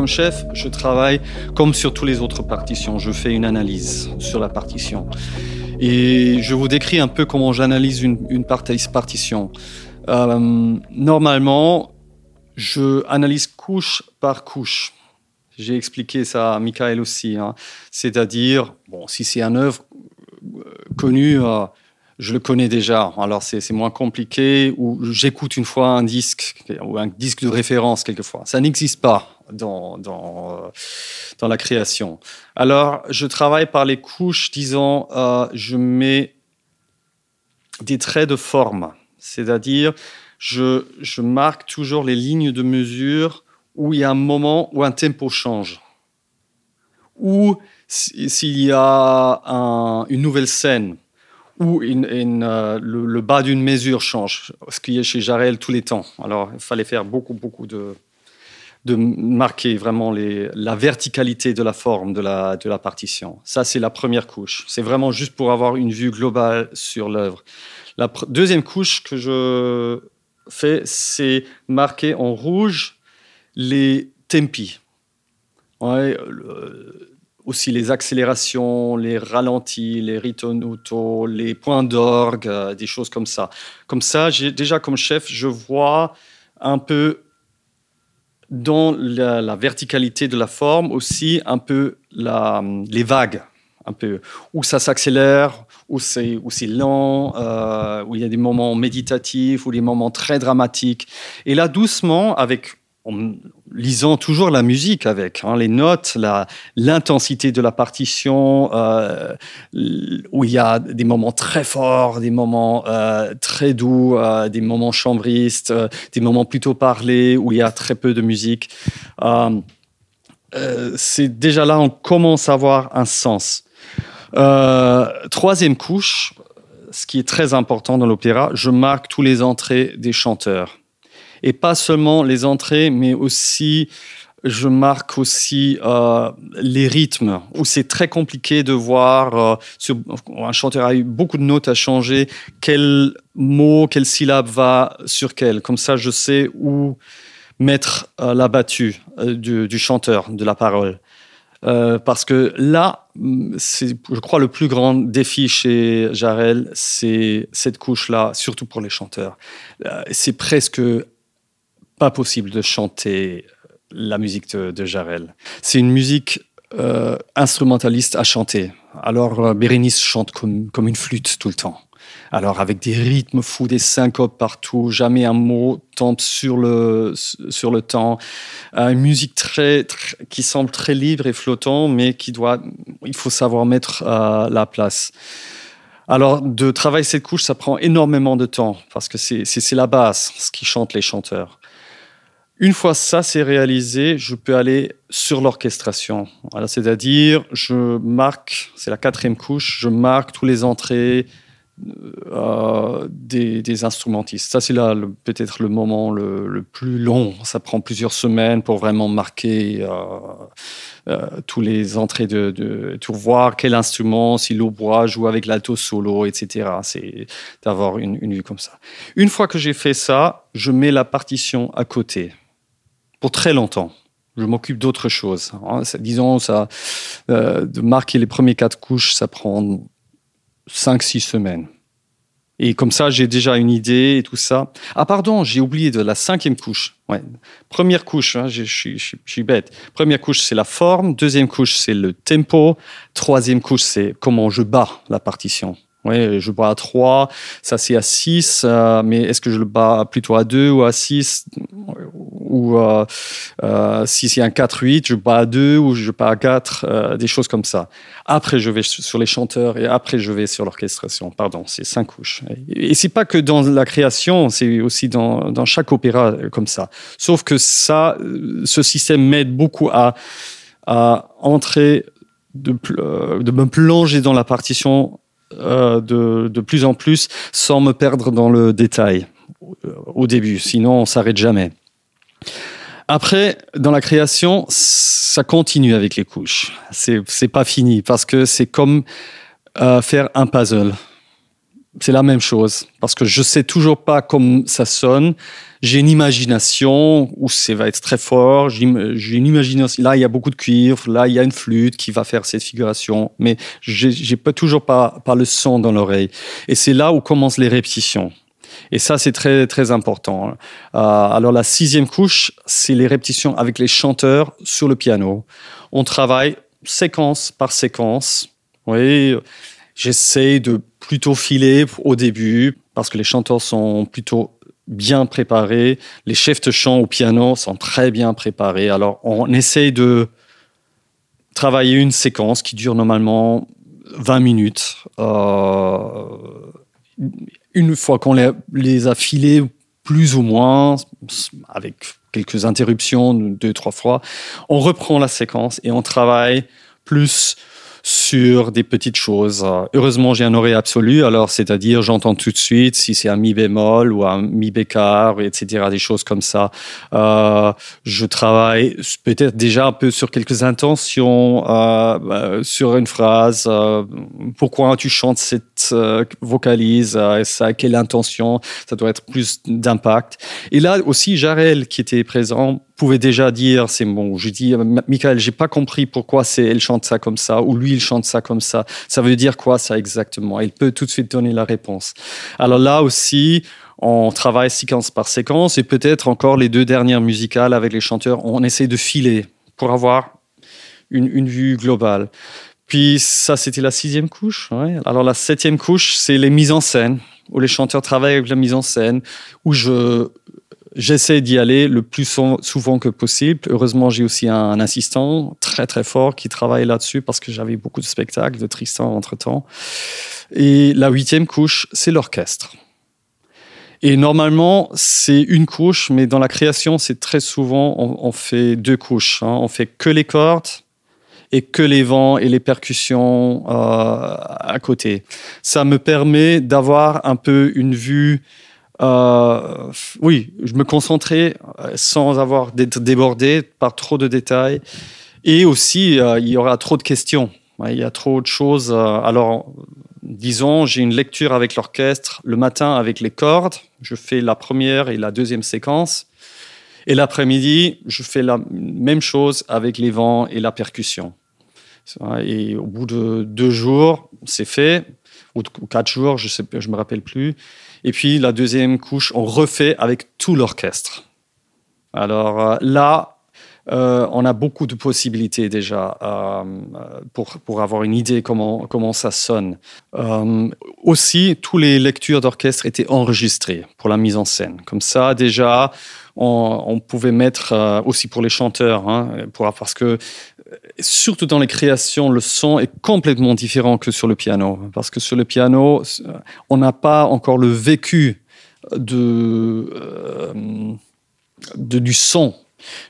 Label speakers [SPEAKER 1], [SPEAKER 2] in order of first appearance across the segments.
[SPEAKER 1] comme chef, je travaille comme sur toutes les autres partitions. Je fais une analyse sur la partition. Et je vous décris un peu comment j'analyse une, une partition. Euh, normalement, je analyse couche par couche. J'ai expliqué ça à Michael aussi. Hein. C'est-à-dire, bon, si c'est un œuvre euh, connue, euh, je le connais déjà. Alors c'est moins compliqué. Ou j'écoute une fois un disque ou un disque de référence quelquefois. Ça n'existe pas dans, dans, dans, la création. Alors je travaille par les couches, disons, je mets des traits de forme. C'est-à-dire, je, je, marque toujours les lignes de mesure où il y a un moment où un tempo change. Ou s'il y a une nouvelle scène, ou euh, le, bas d'une mesure change, ce qui est chez Jarel tous les temps. Alors, il fallait faire beaucoup, beaucoup de, marquer vraiment la verticalité de la forme de la, partition. Ça, c'est la première couche. C'est vraiment juste pour avoir une vue globale sur l'œuvre. La deuxième couche que je fais, c'est marquer en rouge les tempi. Aussi les accélérations, les ralentis, les ritonuto, les points d'orgue, euh, des choses comme ça. Comme ça, déjà comme chef, je vois un peu dans la, verticalité de la forme aussi un peu les vagues, un peu où ça s'accélère, où c'est lent, euh, où il y a des moments méditatifs, ou des moments très dramatiques. Et là, doucement, avec en lisant toujours la musique avec hein, les notes, l'intensité de la partition, euh, où il y a des moments très forts, des moments euh, très doux, des moments chambristes, des moments plutôt parlés, où il y a très peu de musique. c'est déjà là on commence à avoir un sens. Euh, troisième couche, ce qui est très important dans l'opéra, je marque tous les entrées des chanteurs. Et pas seulement les entrées, mais aussi je marque aussi euh, les rythmes, où c'est très compliqué de voir, euh, un chanteur a eu beaucoup de notes à changer, quel mot, quelle syllabe va sur quel. Comme ça, je sais où mettre la battue du, chanteur, de la parole. Euh, parce que là, je crois, le plus grand défi chez Jarel, c'est cette couche-là, surtout pour les chanteurs. Euh, c'est presque pas possible de chanter la musique de, de Jarel. C'est une musique euh, instrumentaliste à chanter. Alors, Bérénice chante comme, comme une flûte tout le temps. Alors avec des rythmes fous, des syncopes partout, jamais un mot tombe sur le, sur le temps. Euh, une musique très, qui semble très libre et flottant, mais qui doit, il faut savoir mettre euh, la place. Alors, de travailler cette couche, ça prend énormément de temps parce que c'est la base, ce qui chante les chanteurs. Une fois ça c'est réalisé, je peux aller sur l'orchestration. C'est-à-dire, je marque, c'est la quatrième couche, je marque tous les entrées, euh, des, instrumentistes. Ça, c'est là peut-être le moment le, plus long. Ça prend plusieurs semaines pour vraiment marquer euh, euh, tous les entrées de, de, voir quel instrument, si l'hautbois joue avec l'alto solo, etc. C'est d'avoir une, vue comme ça. Une fois que j'ai fait ça, je mets la partition à côté pour très longtemps. Je m'occupe d'autre chose. Hein. Disons, ça, de marquer les premiers quatre couches, ça prend 5-6 semaines. Et comme ça, j'ai déjà une idée et tout ça. Ah, pardon, j'ai oublié de la cinquième couche. Ouais. Première couche, hein, je, suis bête. Première couche, c'est la forme. Deuxième couche, c'est le tempo. Troisième couche, c'est comment je bats la partition. Oui, je bats à 3, ça c'est à 6, euh, mais est-ce que je le bats plutôt à 2 ou à 6 Ou euh, euh, si c'est un 4-8, je bats à 2 ou je bats à 4, des choses comme ça. Après, je vais sur les chanteurs et après, je vais sur l'orchestration. Pardon, c'est cinq couches. Et c'est pas que dans la création, c'est aussi dans, chaque opéra comme ça. Sauf que ça, ce système m'aide beaucoup à, entrer, de, me plonger dans la partition euh, de, de, plus en plus sans me perdre dans le détail au début, sinon on s'arrête jamais. Après, dans la création, ça continue avec les couches. C'est pas fini parce que c'est comme euh, faire un puzzle. c'est la même chose parce que je sais toujours pas comment ça sonne. J'ai une imagination où ça va être très fort. J'ai une. Là, il y a beaucoup de cuivre. Là, il y a une flûte qui va faire cette figuration. Mais j'ai pas toujours pas le son dans l'oreille. Et c'est là où commencent les répétitions. Et ça, c'est très, très important. Euh, alors, la sixième couche, c'est les répétitions avec les chanteurs sur le piano. On travaille séquence par séquence. Oui, j'essaie de plutôt filer au début parce que les chanteurs sont plutôt bien préparés. Les chefs de chant au piano sont très bien préparés. Alors, on essaie de travailler une séquence qui dure normalement 20 minutes. Euh, une fois qu'on les, a filés plus ou moins, avec quelques interruptions, deux, trois fois, on reprend la séquence et on travaille plus sur des petites choses. Heureusement, j'ai un oreille absolu, alors c'est-à-dire j'entends tout de suite si c'est un mi bémol ou un mi bécard, etc., des choses comme ça. Euh, je travaille peut-être déjà un peu sur quelques intentions, euh, euh sur une phrase. Euh, pourquoi tu chantes cette euh, vocalise Ça, quelle intention Ça doit être plus d'impact. Et là aussi, Jarel, qui était présent, pouvait déjà dire, c'est bon, je dis, Michael, j'ai pas compris pourquoi c'est elle chante ça comme ça, ou lui il chante ça comme ça. Ça veut dire quoi ça exactement? Il peut tout de suite donner la réponse. Alors là aussi, on travaille séquence par séquence, et peut-être encore les deux dernières musicales avec les chanteurs, on essaie de filer pour avoir une, une vue globale. Puis ça, c'était la sixième couche. Alors la septième couche, c'est les mises en scène, où les chanteurs travaillent avec la mise en scène, où je J'essaie d'y aller le plus souvent que possible. Heureusement, j'ai aussi un assistant très très fort qui travaille là-dessus parce que j'avais beaucoup de spectacles de Tristan entre-temps. Et la huitième couche, c'est l'orchestre. Et normalement, c'est une couche, mais dans la création, c'est très souvent, on, fait deux couches. Hein. On fait que les cordes et que les vents et les percussions euh, à côté. Ça me permet d'avoir un peu une vue euh, oui, je me concentrais euh, sans avoir d'être débordé par trop de détails. Et aussi, euh, il y aura trop de questions. Il y a trop de choses. Alors, disons, j'ai une lecture avec l'orchestre le matin avec les cordes. Je fais la première et la deuxième séquence. Et l'après-midi, je fais la même chose avec les vents et la percussion. Et au bout de deux jours, c'est fait, ou quatre jours, je ne je me rappelle plus. Et puis la deuxième couche, on refait avec tout l'orchestre. Alors euh, là, euh, on a beaucoup de possibilités déjà euh, pour, pour avoir une idée comment, comment ça sonne. aussi, toutes les lectures d'orchestre étaient enregistrées pour la mise en scène. Comme ça, déjà, on, pouvait mettre aussi pour les chanteurs, hein, pour, parce que surtout dans les créations, le son est complètement différent que sur le piano. Parce que sur le piano, on n'a pas encore le vécu de, euh, du son.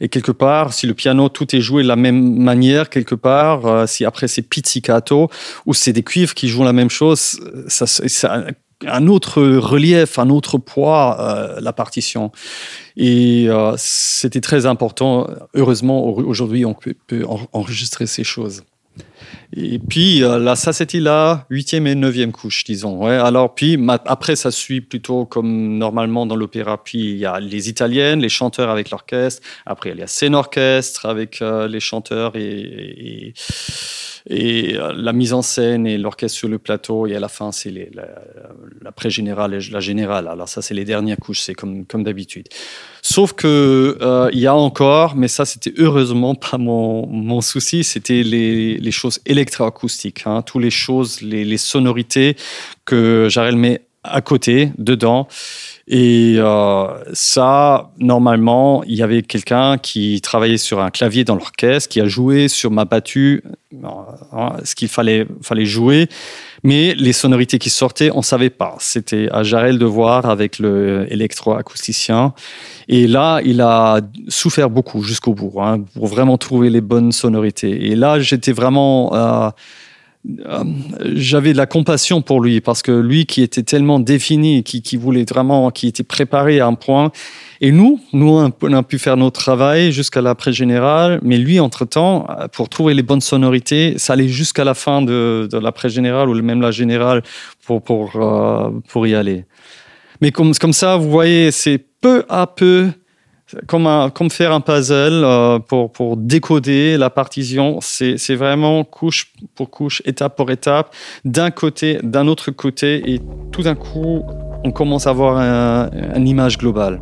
[SPEAKER 1] Et quelque part, si le piano, tout est joué de la même manière, quelque part, euh, si après c'est pizzicato, ou c'est des cuivres qui jouent la même chose, ça, ça un autre relief, un autre poids, euh, la partition. Et euh, c'était très important. Heureusement, aujourd'hui, on peut, enregistrer ces choses. Et puis euh, là, ça c'était la huitième et neuvième couche, disons. Ouais, alors puis après, ça suit plutôt comme normalement dans l'opéra. Puis il y a les italiennes, les chanteurs avec l'orchestre. Après, il y a scène orchestre avec les chanteurs et euh, la mise en scène et l'orchestre sur le plateau, et à la fin, c'est la, pré-générale et la générale. Alors ça, c'est les dernières couches, c'est comme, d'habitude. Sauf que euh, y a encore, mais ça, c'était heureusement pas mon, souci, c'était les, les, choses électroacoustiques, hein, toutes les choses, les, les sonorités que Jarel met à côté, dedans. Et euh, ça, normalement, il y avait quelqu'un qui travaillait sur un clavier dans l'orchestre, qui a joué sur ma battue euh, ce qu'il fallait, fallait jouer. Mais les sonorités qui sortaient, on ne savait pas. C'était à Jarel de voir avec le électroacousticien. Et là, il a souffert beaucoup jusqu'au bout hein, pour vraiment trouver les bonnes sonorités. Et là, j'étais vraiment... Euh, j'avais de la compassion pour lui parce que lui qui était tellement défini, qui, qui voulait vraiment, qui était préparé à un point. Et nous, nous, on a pu faire notre travail jusqu'à l'après-général, mais lui, entre-temps, pour trouver les bonnes sonorités, ça allait jusqu'à la fin de, de l'après-général ou même la générale pour, pour, euh, pour y aller. Mais comme ça, vous voyez, c'est peu à peu comme, faire un puzzle euh, pour, pour décoder la partition. C'est vraiment couche pour couche, étape pour étape, d'un côté, d'un autre côté, et tout d'un coup, on commence à avoir une image globale.